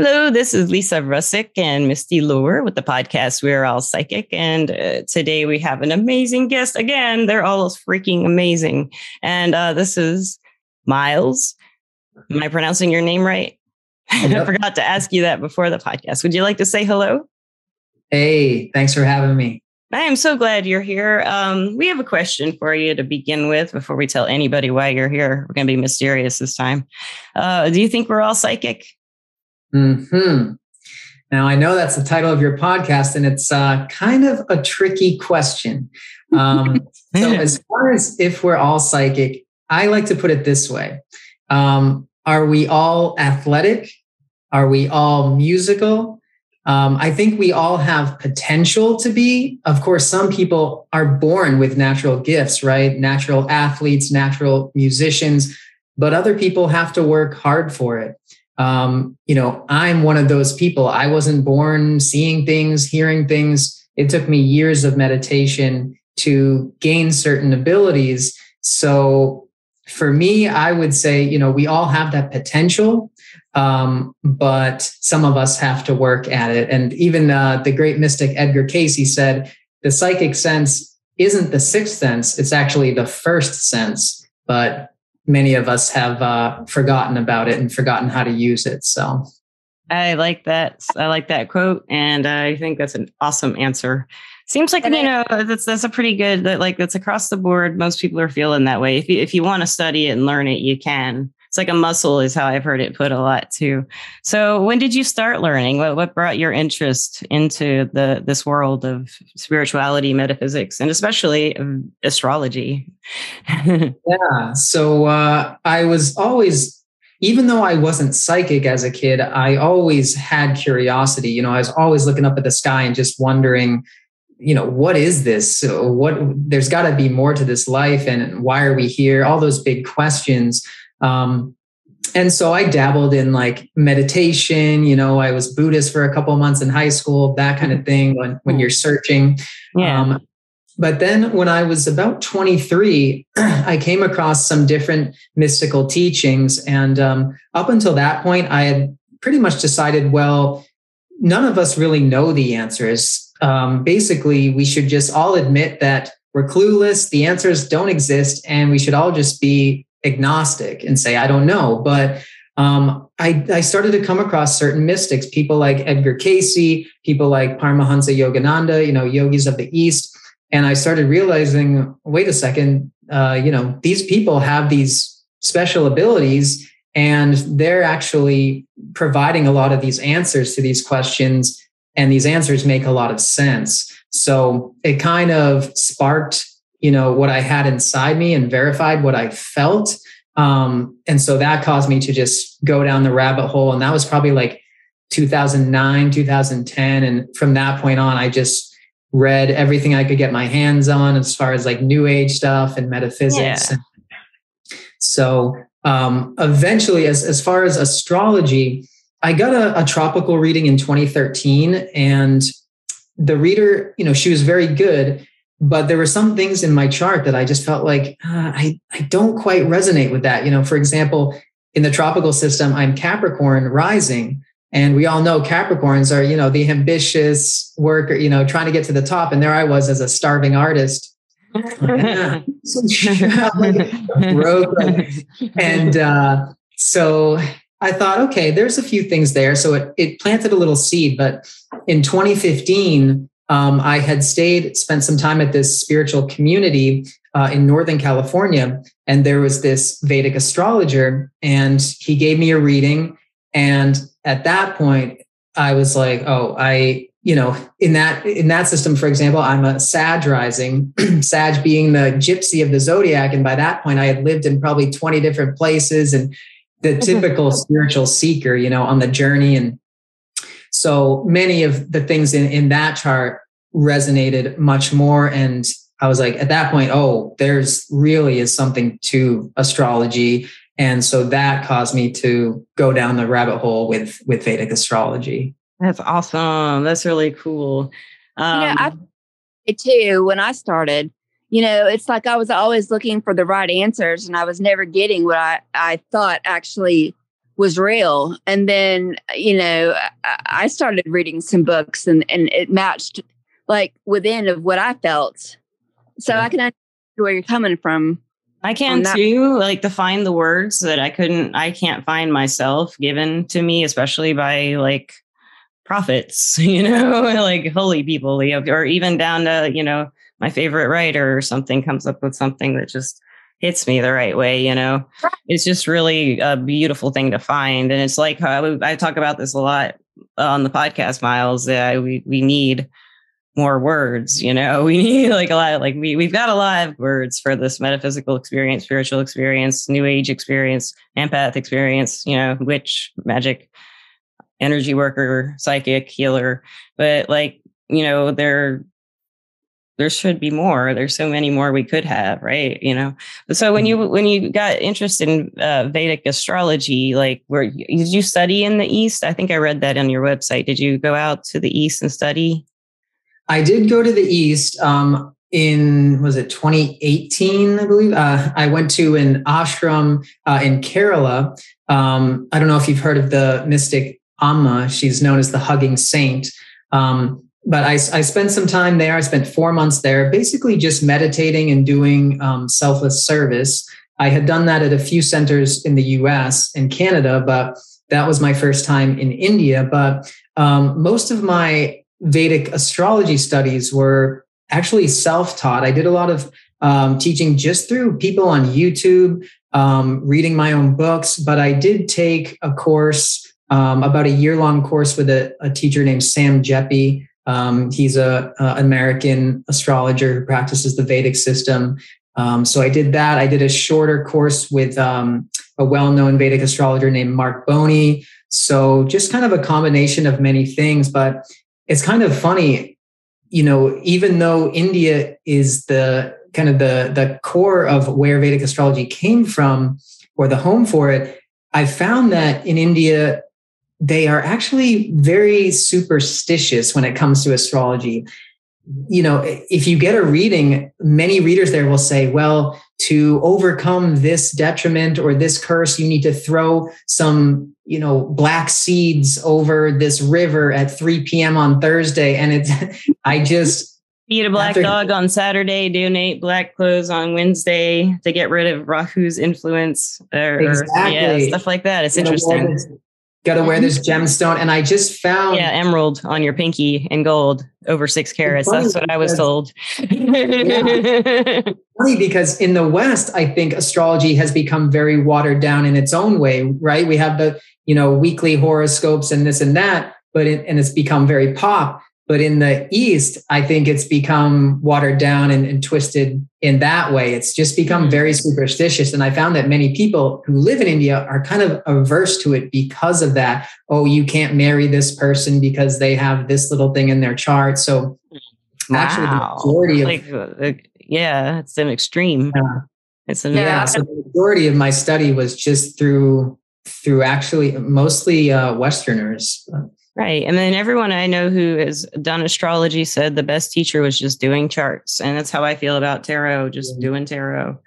Hello, this is Lisa Rusick and Misty Lure with the podcast We're All Psychic. And uh, today we have an amazing guest. Again, they're all freaking amazing. And uh, this is Miles. Am I pronouncing your name right? Yep. I forgot to ask you that before the podcast. Would you like to say hello? Hey, thanks for having me. I am so glad you're here. Um, we have a question for you to begin with before we tell anybody why you're here. We're going to be mysterious this time. Uh, do you think we're all psychic? Hmm. Now I know that's the title of your podcast, and it's uh, kind of a tricky question. Um, so, as far as if we're all psychic, I like to put it this way: um, Are we all athletic? Are we all musical? Um, I think we all have potential to be. Of course, some people are born with natural gifts, right? Natural athletes, natural musicians, but other people have to work hard for it um, you know, I'm one of those people. I wasn't born seeing things, hearing things. It took me years of meditation to gain certain abilities. So for me, I would say, you know, we all have that potential, um, but some of us have to work at it. And even uh, the great mystic Edgar Cayce said, the psychic sense isn't the sixth sense, it's actually the first sense. But many of us have uh, forgotten about it and forgotten how to use it. So I like that. I like that quote, and I think that's an awesome answer. Seems like you know that's that's a pretty good that like that's across the board. Most people are feeling that way. If you if you want to study it and learn it, you can it's like a muscle is how I've heard it put a lot too. So when did you start learning? What what brought your interest into the this world of spirituality, metaphysics, and especially astrology? yeah. So uh, I was always even though I wasn't psychic as a kid, I always had curiosity. You know, I was always looking up at the sky and just wondering, you know, what is this? What there's got to be more to this life, and why are we here? All those big questions. Um, and so I dabbled in like meditation. You know, I was Buddhist for a couple months in high school, that kind of thing. When when you're searching, yeah. Um, but then when I was about 23, I came across some different mystical teachings, and um, up until that point, I had pretty much decided, well, none of us really know the answers. Um, basically, we should just all admit that we're clueless, the answers don't exist, and we should all just be agnostic and say, I don't know. But um, I, I, started to come across certain mystics, people like Edgar Cayce, people like Paramahansa Yogananda, you know, yogis of the East. And I started realizing, wait a second, uh, you know, these people have these special abilities and they're actually providing a lot of these answers to these questions. And these answers make a lot of sense. So it kind of sparked you know what i had inside me and verified what i felt. Um, and so that caused me to just go down the rabbit hole. And that was probably like 2009 2010 and from that point on i just read everything i could get my hands on as far as like new age stuff and metaphysics. Yeah. so um, eventually as, as far as astrology i got a, a tropical reading in 2013 and the reader you know she was very good but there were some things in my chart that I just felt like uh, I, I don't quite resonate with that. You know, for example, in the tropical system, I'm Capricorn rising. And we all know Capricorns are, you know, the ambitious worker, you know, trying to get to the top. And there I was as a starving artist. and uh, so I thought, okay, there's a few things there. So it, it planted a little seed. But in 2015, um, I had stayed, spent some time at this spiritual community uh, in Northern California, and there was this Vedic astrologer, and he gave me a reading. And at that point, I was like, oh, I, you know, in that in that system, for example, I'm a Sag rising, Sag being the gypsy of the zodiac, and by that point, I had lived in probably 20 different places and the typical spiritual seeker, you know, on the journey and so many of the things in, in that chart resonated much more. And I was like, at that point, oh, there's really is something to astrology. And so that caused me to go down the rabbit hole with with Vedic astrology. That's awesome. That's really cool. Um, you know, I um, too when I started. You know, it's like I was always looking for the right answers, and I was never getting what I I thought actually was real. And then, you know, I started reading some books and, and it matched like within of what I felt. So I can understand where you're coming from. I can too, like to find the words that I couldn't, I can't find myself given to me, especially by like prophets, you know, like holy people, or even down to, you know, my favorite writer or something comes up with something that just hits me the right way, you know. It's just really a beautiful thing to find. And it's like I, I talk about this a lot on the podcast, Miles, that we, we need more words you know we need like a lot of, like we, we've got a lot of words for this metaphysical experience spiritual experience new age experience empath experience you know witch magic energy worker psychic healer but like you know there there should be more there's so many more we could have right you know so when you when you got interested in uh, vedic astrology like where did you study in the east i think i read that on your website did you go out to the east and study I did go to the East um, in, was it 2018, I believe? Uh, I went to an ashram uh, in Kerala. Um, I don't know if you've heard of the mystic Amma. She's known as the hugging saint. Um, but I, I, spent some time there. I spent four months there, basically just meditating and doing um, selfless service. I had done that at a few centers in the US and Canada, but that was my first time in India. But um, most of my Vedic astrology studies were actually self taught. I did a lot of um, teaching just through people on YouTube, um, reading my own books, but I did take a course, um, about a year long course with a, a, teacher named Sam Geppi. Um, he's a, a, American astrologer who practices the Vedic system. Um, so I did that. I did a shorter course with um, a well known Vedic astrologer named Marc Boney. So just kind of a combination of many things, but it's kind of funny, you know, even though India is the kind of the the core of where Vedic astrology came from or the home for it, I found that in India they are actually very superstitious when it comes to astrology. You know, if you get a reading, many readers there will say, well, to overcome this detriment or this curse, you need to throw some you know black seeds over this river at 3 p.m on thursday and it's i just eat a black after, dog on saturday donate black clothes on wednesday to get rid of rahu's influence or, exactly. yeah stuff like that it's interesting got to wear mm-hmm. this gemstone and i just found yeah emerald on your pinky and gold over six carats that's what i was told yeah. funny because in the west i think astrology has become very watered down in its own way right we have the you know, weekly horoscopes and this and that, but it, and it's become very pop. But in the East, I think it's become watered down and, and twisted in that way. It's just become mm-hmm. very superstitious. And I found that many people who live in India are kind of averse to it because of that. Oh, you can't marry this person because they have this little thing in their chart. So wow. actually, the majority of like, yeah, it's an extreme. Yeah. It's an yeah. So the majority of my study was just through through actually mostly uh, Westerners. Right. And then everyone I know who has done astrology said the best teacher was just doing charts. And that's how I feel about tarot, just yeah. doing tarot,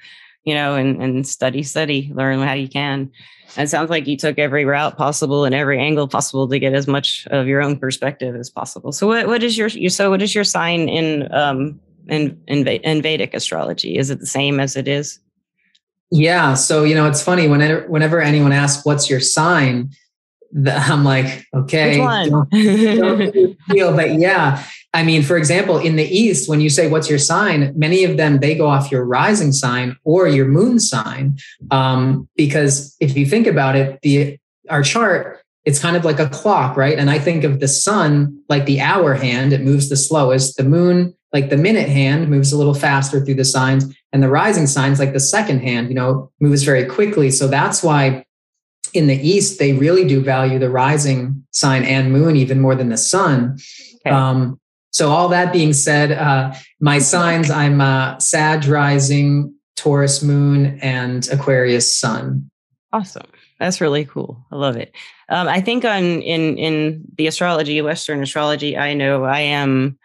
you know, and, and study, study, learn how you can. And it sounds like you took every route possible and every angle possible to get as much of your own perspective as possible. So what, what is your, your so what is your sign in um in, in in Vedic astrology? Is it the same as it is? Yeah. So, you know, it's funny whenever, whenever anyone asks, what's your sign? I'm like, okay, don't, don't feel, but yeah. I mean, for example, in the East, when you say, what's your sign? Many of them, they go off your rising sign or your moon sign. Um, because if you think about it, the, our chart, it's kind of like a clock, right? And I think of the sun like the hour hand, it moves the slowest. The moon, like the minute hand, moves a little faster through the signs and the rising signs like the second hand you know moves very quickly so that's why in the east they really do value the rising sign and moon even more than the sun. Okay. um, so all that being said uh, my signs i'm uh, sag rising taurus moon and aquarius sun. Awesome. That's really cool. I love it. Um, i think on in in the astrology western astrology i know i am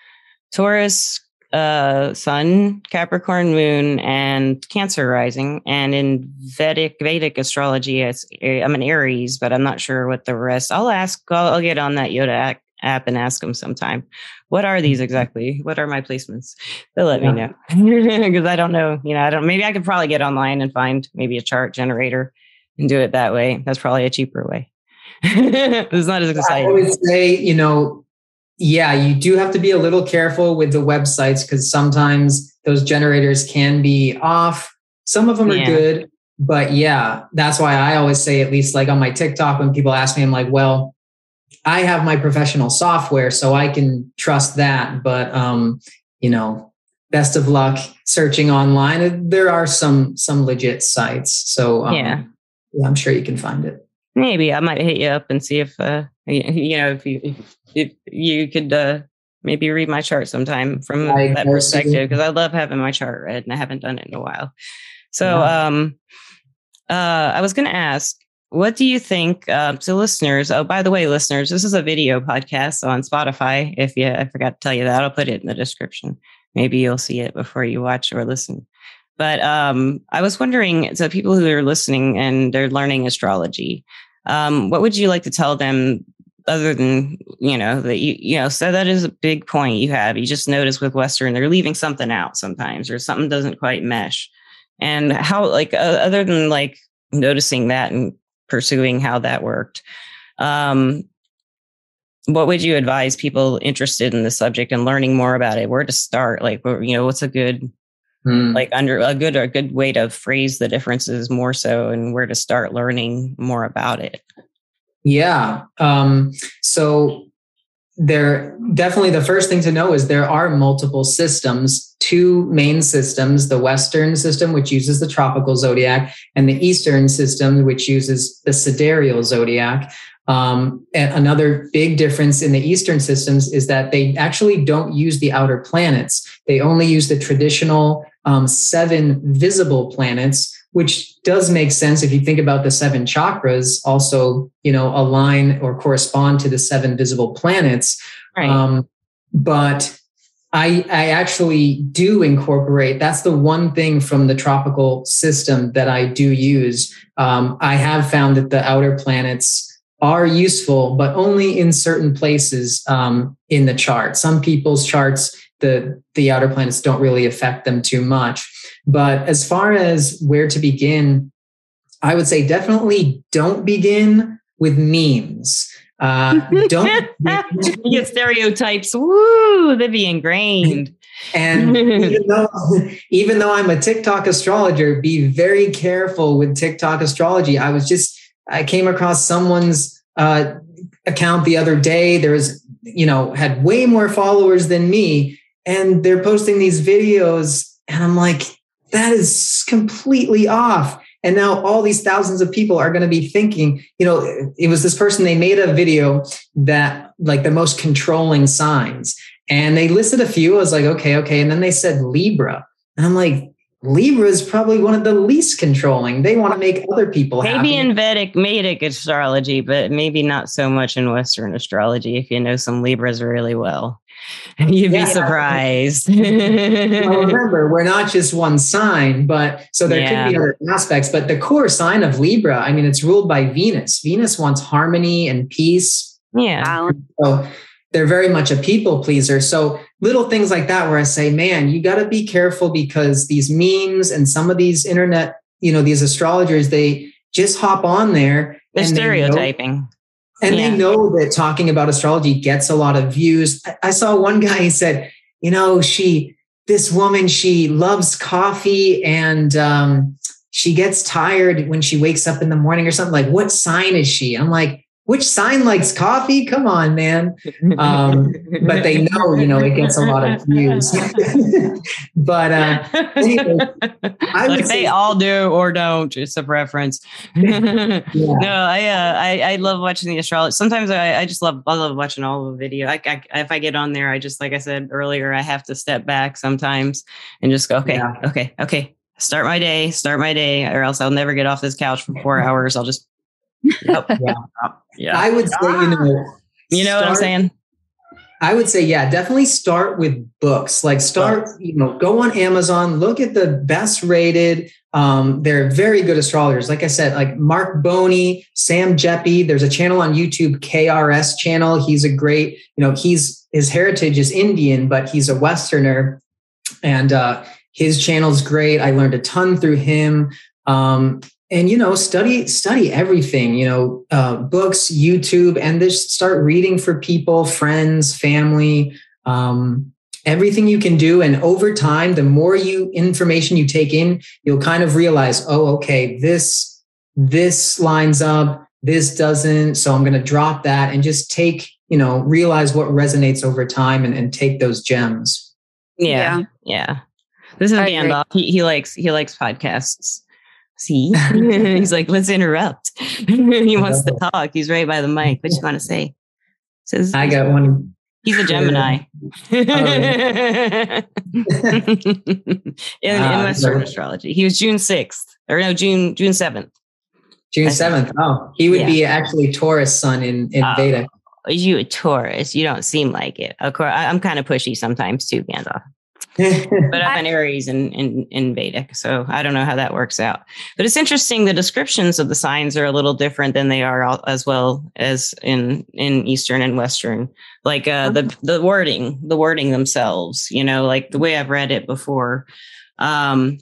taurus uh, Sun, Capricorn Moon, and Cancer rising. And in Vedic Vedic astrology, I'm an Aries, but I'm not sure what the rest. I'll ask. I'll, I'll get on that Yoda app and ask them sometime. What are these exactly? What are my placements? They'll let yeah. me know because I don't know. You know, I don't. Maybe I could probably get online and find maybe a chart generator and do it that way. That's probably a cheaper way. it's not as exciting. I would say, you know, yeah, you do have to be a little careful with the websites because sometimes those generators can be off. Some of them yeah. are good, but yeah, that's why I always say, at least like on my TikTok, when people ask me, I'm like, well, I have my professional software, so I can trust that. But um, you know, best of luck searching online. There are some some legit sites, so um, yeah. yeah, I'm sure you can find it. Maybe I might hit you up and see if uh, you know if you if, if you could uh, maybe read my chart sometime from I that perspective because I love having my chart read and I haven't done it in a while. So yeah. um, uh, I was going to ask what do you think? Um, so, listeners, oh, by the way, listeners, this is a video podcast on Spotify. If you, I forgot to tell you that, I'll put it in the description. Maybe you'll see it before you watch or listen. But um, I was wondering, so people who are listening and they're learning astrology, um, what would you like to tell them other than you know that you you know so that is a big point you have you just notice with western they're leaving something out sometimes or something doesn't quite mesh and how like uh, other than like noticing that and pursuing how that worked. Um, what would you advise people interested in the subject and learning more about it? Where to start? Like, you know, what's a good, mm. like, under a good a good way to phrase the differences more so, and where to start learning more about it? Yeah. Um, so there definitely the first thing to know is there are multiple systems two main systems the western system which uses the tropical zodiac and the eastern system which uses the sidereal zodiac um, and another big difference in the eastern systems is that they actually don't use the outer planets they only use the traditional um, seven visible planets which does make sense if you think about the seven chakras also you know align or correspond to the seven visible planets. Right. um, but I, I actually do incorporate that's the one thing from the tropical system that i do use. Um, i have found that the outer planets are useful but only in certain places um, in the chart. Some people's charts the the outer planets don't really affect them too much but as far as where to begin, I would say definitely don't begin with memes. Uh, don't get stereotypes. Woo, they'd be ingrained. And even though, even though I'm a TikTok astrologer, be very careful with TikTok astrology. I was just, I came across someone's uh, account the other day. There was, you know, had way more followers than me, and they're posting these videos, and I'm like, that is completely off. And now all these thousands of people are going to be thinking, you know, it was this person, they made a video that like the most controlling signs. And they listed a few. I was like, okay, okay. And then they said Libra. And I'm like, Libra is probably one of the least controlling. They want to make other people maybe happy. in Vedic Vedic astrology, but maybe not so much in Western astrology if you know some Libras really well. And you'd be yeah. surprised. well, remember, we're not just one sign, but so there yeah. could be other aspects. But the core sign of Libra, I mean, it's ruled by Venus. Venus wants harmony and peace. Yeah. So they're very much a people pleaser. So little things like that, where I say, man, you got to be careful because these memes and some of these internet, you know, these astrologers, they just hop on there. They're stereotyping. And yeah. they know that talking about astrology gets a lot of views. I saw one guy, he said, you know, she, this woman, she loves coffee and um, she gets tired when she wakes up in the morning or something. Like, what sign is she? I'm like, which sign likes coffee? Come on, man. Um, but they know, you know, it gets a lot of views. but uh, anyway, I like they all do or don't. It's a preference. yeah. No, I, uh, I I love watching the astrology. Sometimes I, I just love I love watching all the video. I, I, if I get on there, I just like I said earlier, I have to step back sometimes and just go, okay, yeah. okay, okay. Start my day, start my day, or else I'll never get off this couch for four hours. I'll just Yep. yeah. Yeah. I would say, you know, you know start, what I'm saying? I would say, yeah, definitely start with books. Like start, you know, go on Amazon, look at the best rated. Um, they're very good astrologers. Like I said, like Marc Boney, Sam Geppi. There's a channel on YouTube, KRS channel. He's a great, you know, he's his heritage is Indian, but he's a Westerner, and uh, his channel's great. I learned a ton through him. Um, and you know study study everything you know uh, books youtube and just start reading for people friends family um, everything you can do. And over time the more you information you take in you'll kind of realize oh okay this this lines up this doesn't so i'm going to drop that and just take you know realize what resonates over time and, and take those gems. Yeah. Yeah, yeah. this is Gandalf. He, he likes he likes podcasts See, he's like, let's interrupt. he wants to talk. He's right by the mic. What you want to say? Says I got one. He's a Gemini. in, in uh, Western astrology, he was June sixth, or no, June June seventh. June seventh. Oh, he would yeah. be actually Taurus sun in in uh, Vedic. You a Taurus? You don't seem like it. Of course, I, am kind of pushy sometimes too, Gandalf but I'm an Aries in, in, in Vedic, so I don't know how that works out. But it's interesting. The descriptions of the signs are a little different than they are as well as in in Eastern and Western. Like uh, the the wording, the wording themselves. You know, like the way I've read it before. Um,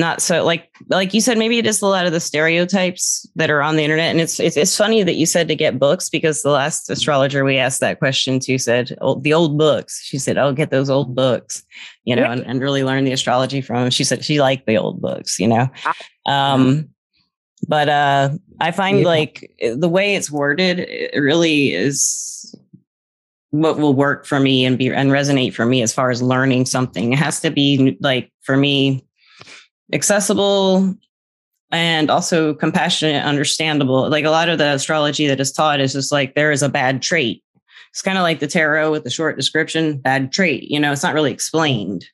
not so like like you said maybe it is a lot of the stereotypes that are on the internet. And it's it's, it's funny that you said to get books because the last astrologer we asked that question to said oh, the old books. She said oh get those old books you know and, and really learn the astrology from them she said she liked the old books you know? Ah. um but uh i find yeah. like the way it's worded it really is what will work for me and be and resonate for me as far as learning something. It has to be like for me accessible and also compassionate, understandable. Like a lot of the astrology that is taught is just like there is a bad trait. It's kind of like the tarot with the short description, bad trait. You know, it's not really explained.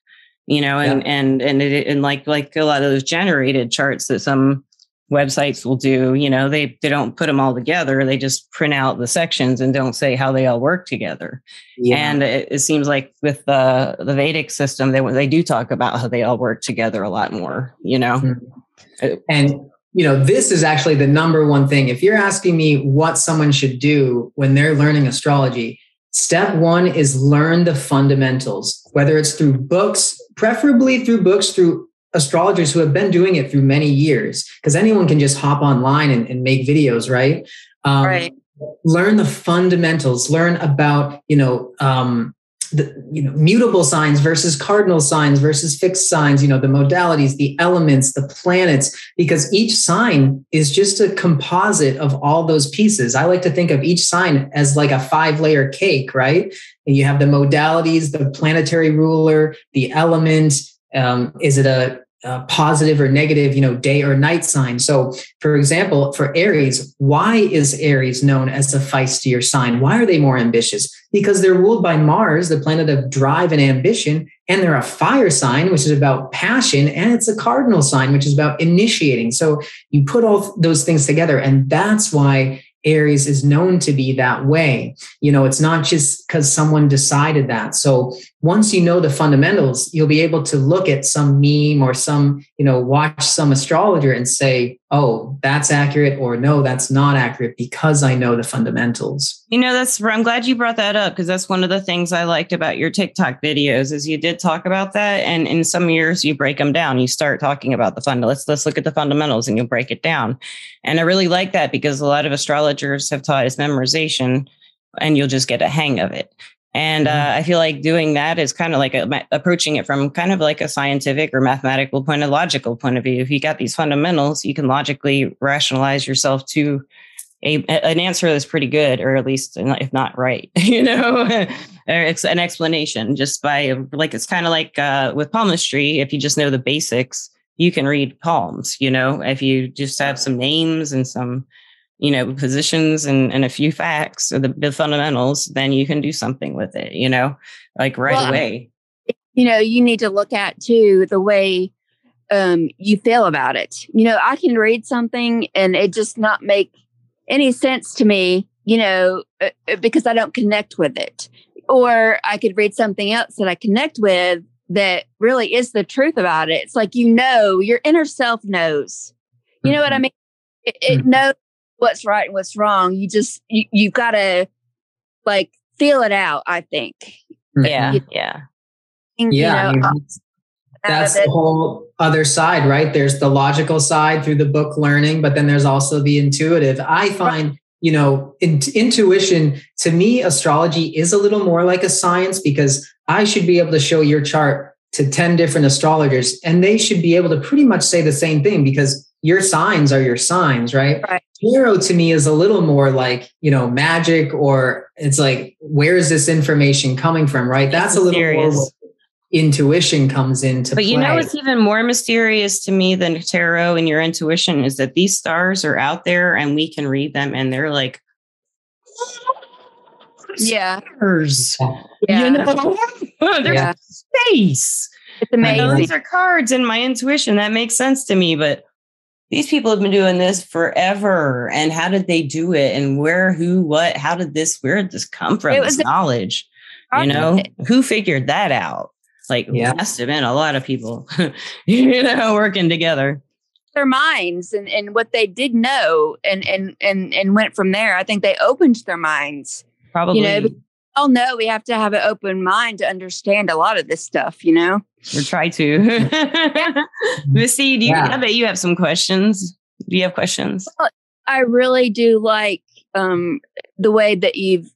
You know, and yeah. and and it, and like like a lot of those generated charts that some websites will do you know they they don't put them all together they just print out the sections and don't say how they all work together yeah. and it, it, seems like with the the vedic system they they do talk about how they all work together a lot more you know mm-hmm. and you know this is actually the number one thing if you're asking me what someone should do when they're learning astrology step one is learn the fundamentals whether it's through books preferably through books through astrologers who have been doing it through many years because anyone can just hop online and, and make videos right? Um, right. learn the fundamentals learn about you know um, the you know mutable signs versus cardinal signs versus fixed signs you know the modalities the elements the planets because each sign is just a composite of all those pieces. I like to think of each sign as like a five layer cake right? And you have the modalities the planetary ruler the element um, is it a uh, positive or negative, you know, day or night sign. So, for example, for Aries, why is Aries known as a feistier sign? Why are they more ambitious? Because they're ruled by Mars, the planet of drive and ambition, and they're a fire sign, which is about passion, and it's a cardinal sign, which is about initiating. So, you put all those things together, and that's why Aries is known to be that way. You know, it's not just because someone decided that. So once you know the fundamentals, you'll be able to look at some meme or some, you know, watch some astrologer and say, oh, that's accurate or no, that's not accurate because I know the fundamentals. You know, that's I'm glad you brought that up because that's one of the things I liked about your TikTok videos is you did talk about that. And in some years you break them down. You start talking about the fund. Let's let's look at the fundamentals and you'll break it down. And I really like that because a lot of astrologers have taught us memorization and you'll just get a hang of it. And mm-hmm. uh, I feel like doing that is kind of like a, approaching it from kind of like a scientific or mathematical point, of logical point of view. If you got these fundamentals, you can logically rationalize yourself to a, an answer that's pretty good, or at least if not right, you know, or it's an explanation just by like it's kind of like uh, with palmistry. If you just know the basics, you can read palms. You know, if you just have some names and some you know, positions and, and a few facts or the, the fundamentals, then you can do something with it, you know, like right well, away. You know, you need to look at too the way um, you feel about it. You know, I can read something and it just not make any sense to me, you know, uh, uh because I don't connect with it. or I could read something else that I connect with that really is the truth about it. It's like, you know, your inner self knows. You know what I Mhm. mean? It, it Mhm. knows what's right and what's wrong. You just, you, you've got to like feel it out, I think. Mm-hmm. Yeah, You- yeah. And, Yeah, I You know, mean, that's the whole other side, right? There's the logical side through the book learning, but then there's also the intuitive. I find, you know, in, intuition to me, astrology is a little more like a science because I should be able to show your chart to 10 different astrologers and they should be able to pretty much say the same thing because your signs are your signs, right? Right. Tarot to me is a little more like, you know, magic or it's like, where is this information coming from, right? That's a little more mysterious. what intuition comes into But play. you know what's even more mysterious to me than tarot and your intuition is that these stars are out there and we can read them and they're like Yeah. stars. Yeah. You know? There's Yeah. space. It's I know amazing. these are cards in my intuition. That makes sense to me, but these people have been doing this forever. And how did they do it? And where, who, what, how did this, where did this come from? It This was- knowledge. You know, who figured that out? Like, Yeah. it must have been a lot of people, you know, working together. their minds and, and what they did know and, and and and went from there. I think they opened their minds. Probably. but- Oh no, we have to have an open mind to understand a lot of this stuff, you know? or try to. Missy, do you, Yeah. I bet you have some questions. Do you have questions? I really do like um the way that you've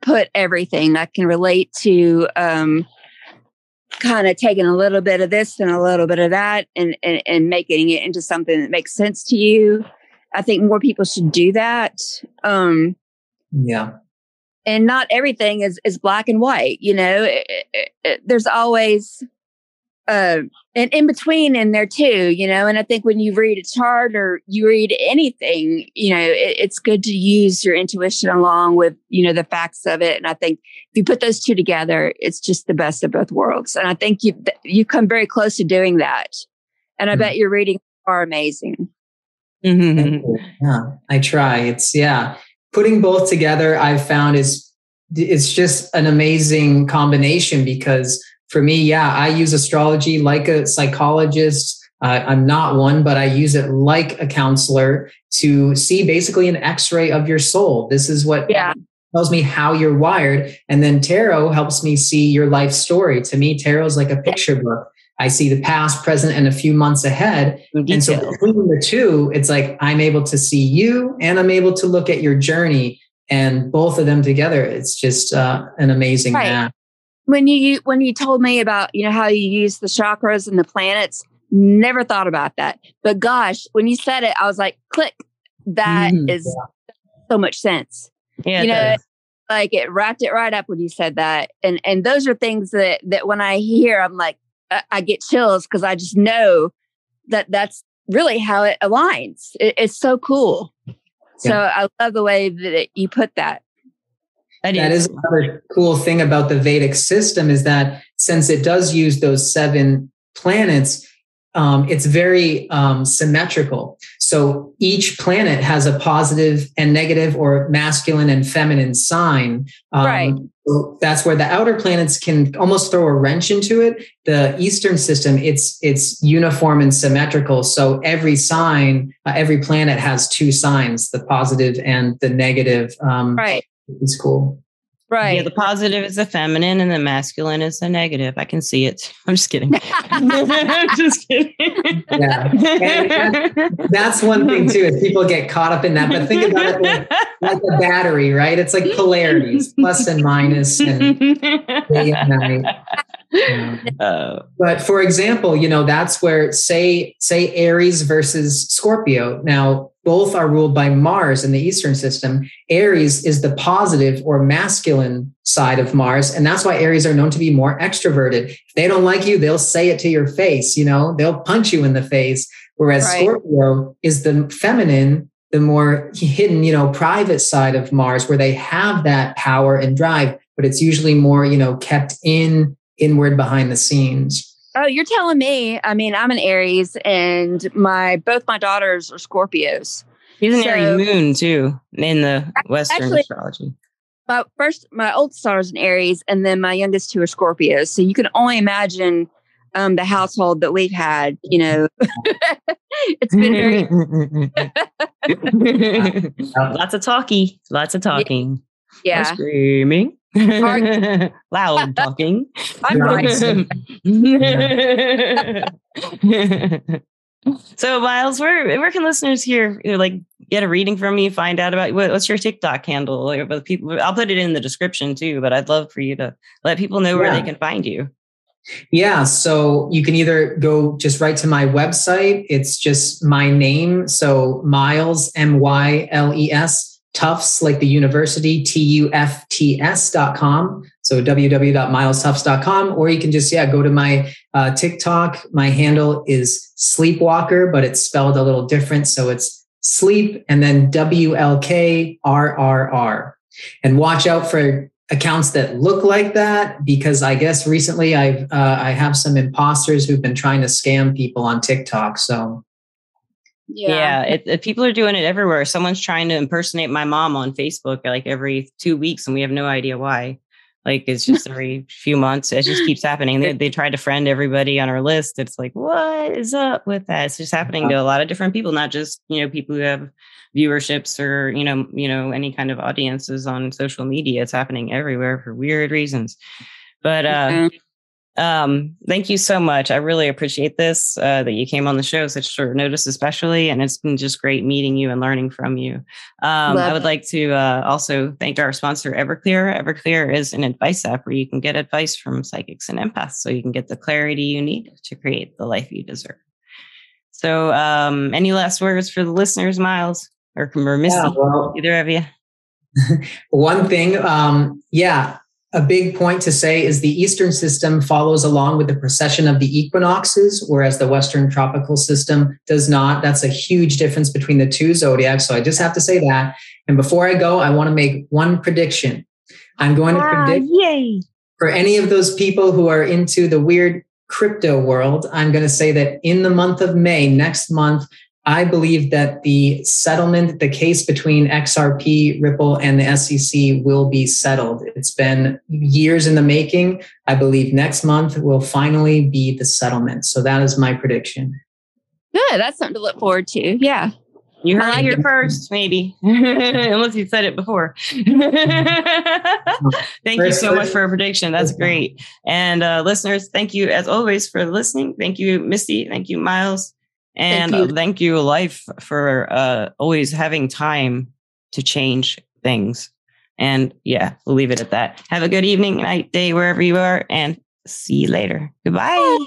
put everything. I can relate to um kind of taking a little bit of this and a little bit of that and, and and making it into something that makes sense to you. I think more people should do that. Um yeah. And not everything is is black and white you know It- it- it- there's always uh an in between in there too you know and i think when you read a chart or you read anything you know it, it's good to use your intuition along with you know the facts of it and i think if you put those two together it's just the best of both worlds and i think you you come very close to doing that and i Mhm. bet your readings are amazing Mhm. Yeah, I try. It's yeah, putting both together. I've found is it's just an amazing combination because for me, yeah, I use astrology like a psychologist. Uh, I'm not one, but I use it like a counselor to see basically an X-ray of your soul. This is what Yeah. tells me how you're wired, and then tarot helps me see your life story. To me, tarot is like a picture book. I see the past, present, and a few months ahead. And so between the two, it's like I'm able to see you and I'm able to look at your journey and both of them together. It's just uh, an amazing Right. match. when you when you told me about you know how you use the chakras and the planets never thought about that but gosh when you said it i was like click That is Mhm. so much sense yeah, you know, like it wrapped it right up when you said that and and those are things that that when i hear i'm like i, I get chills because i just know that that's really how it aligns it, it's so cool so i love the way that you put that That That is another cool thing about the Vedic system is that since it does use those seven planets, um, it's very um, symmetrical. So each planet has a positive and negative or masculine and feminine sign. Um, Right. That's where the outer planets can almost throw a wrench into it. The Eastern system, it's it's uniform and symmetrical. So every sign, uh, every planet has two signs: the positive and the negative. Um, right It's cool. Right Yeah, the positive is the feminine and the masculine is the negative. I can see it. I'm just kidding. I'm just kidding. Yeah. And That's one thing too, is people get caught up in that. But think about it like, like a battery, right? It's like polarities, plus and minus, and day and night. Yeah. Oh, um, But for example, you know, that's where say say Aries versus Scorpio. Now, both are ruled by Mars in the Eastern system. Aries is the positive or masculine side of Mars, and that's why Aries are known to be more extroverted. If they don't like you, they'll say it to your face, you know, they'll punch you in the face. Whereas Right. Scorpio is the feminine, the more hidden, you know, private side of Mars where they have that power and drive, but it's usually more, you know, kept in inward behind the scenes. Oh, you're telling me. I mean, I'm an Aries, and my both my daughters are Scorpios. he's an So- Aries moon too in the Western Actually- astrology. my first, my oldest daughter is an Aries, and then my youngest two are Scorpios. So you can only imagine um, the household that we've had. You know, it's been very lots of talky, lots of talking. Yeah, screaming, loud talking. I'm right. so Miles, where where can listeners here like get a reading from you, find out about what, what's your TikTok handle? Like, people, I'll put it in the description too. But I'd love for you to let people know where yeah. they can find you. Yeah, so you can either go just right to my website. It's just my name, so Miles M Y L E S Tufts, like the university, T U F T S dot com. So www.milestufts.com, or you can just, yeah, go to my uh, TikTok. My handle is Sleepwalker, but it's spelled a little different. So it's sleep and then W L K R R R. And watch out for accounts that look like that because I guess recently I've uh, I have some imposters who've been trying to scam people on TikTok. So yeah, yeah it, it, people are doing it everywhere. Someone's trying to impersonate my mom on Facebook like every two weeks, and we have no idea why. Like it's just every few months, it just keeps happening. They, they try to friend everybody on our list. It's like, what is up with that? It's just happening to a lot of different people, not just you know people who have viewerships or you know you know any kind of audiences on social media. It's happening everywhere for weird reasons. But uh, um, thank you so much. I really appreciate this uh, that you came on the show such short notice, especially, and it's been just great meeting you and learning from you. Um, I would like to uh, also thank our sponsor, Everclear. Everclear is an advice app where you can get advice from psychics and empaths, so you can get the clarity you need to create the life you deserve. So, um, any last words for the listeners, Miles or, or Misty, yeah, well, either of you? one thing, um, yeah, a big point to say is the Eastern system follows along with the precession of the equinoxes, whereas the Western tropical system does not. That's a huge difference between the two zodiacs. So I just have to say that. And before I go, I want to make one prediction. I'm going to ah, predict yay. for any of those people who are into the weird crypto world, I'm going to say that in the month of May, next month, I believe that the settlement, the case between XRP, Ripple, and the SEC will be settled. It's been years in the making. I believe next month will finally be the settlement. So that is my prediction. Good. That's something to look forward to. Yeah. You heard it here first, maybe, unless you said it before. thank you so much for a prediction. That's great. And uh, listeners, thank you as always for listening. Thank you, Misty. Thank you, Miles. And thank you, thank you Life, for uh, always having time to change things. And yeah, we'll leave it at that. Have a good evening, night, day, wherever you are, and see you later. Goodbye.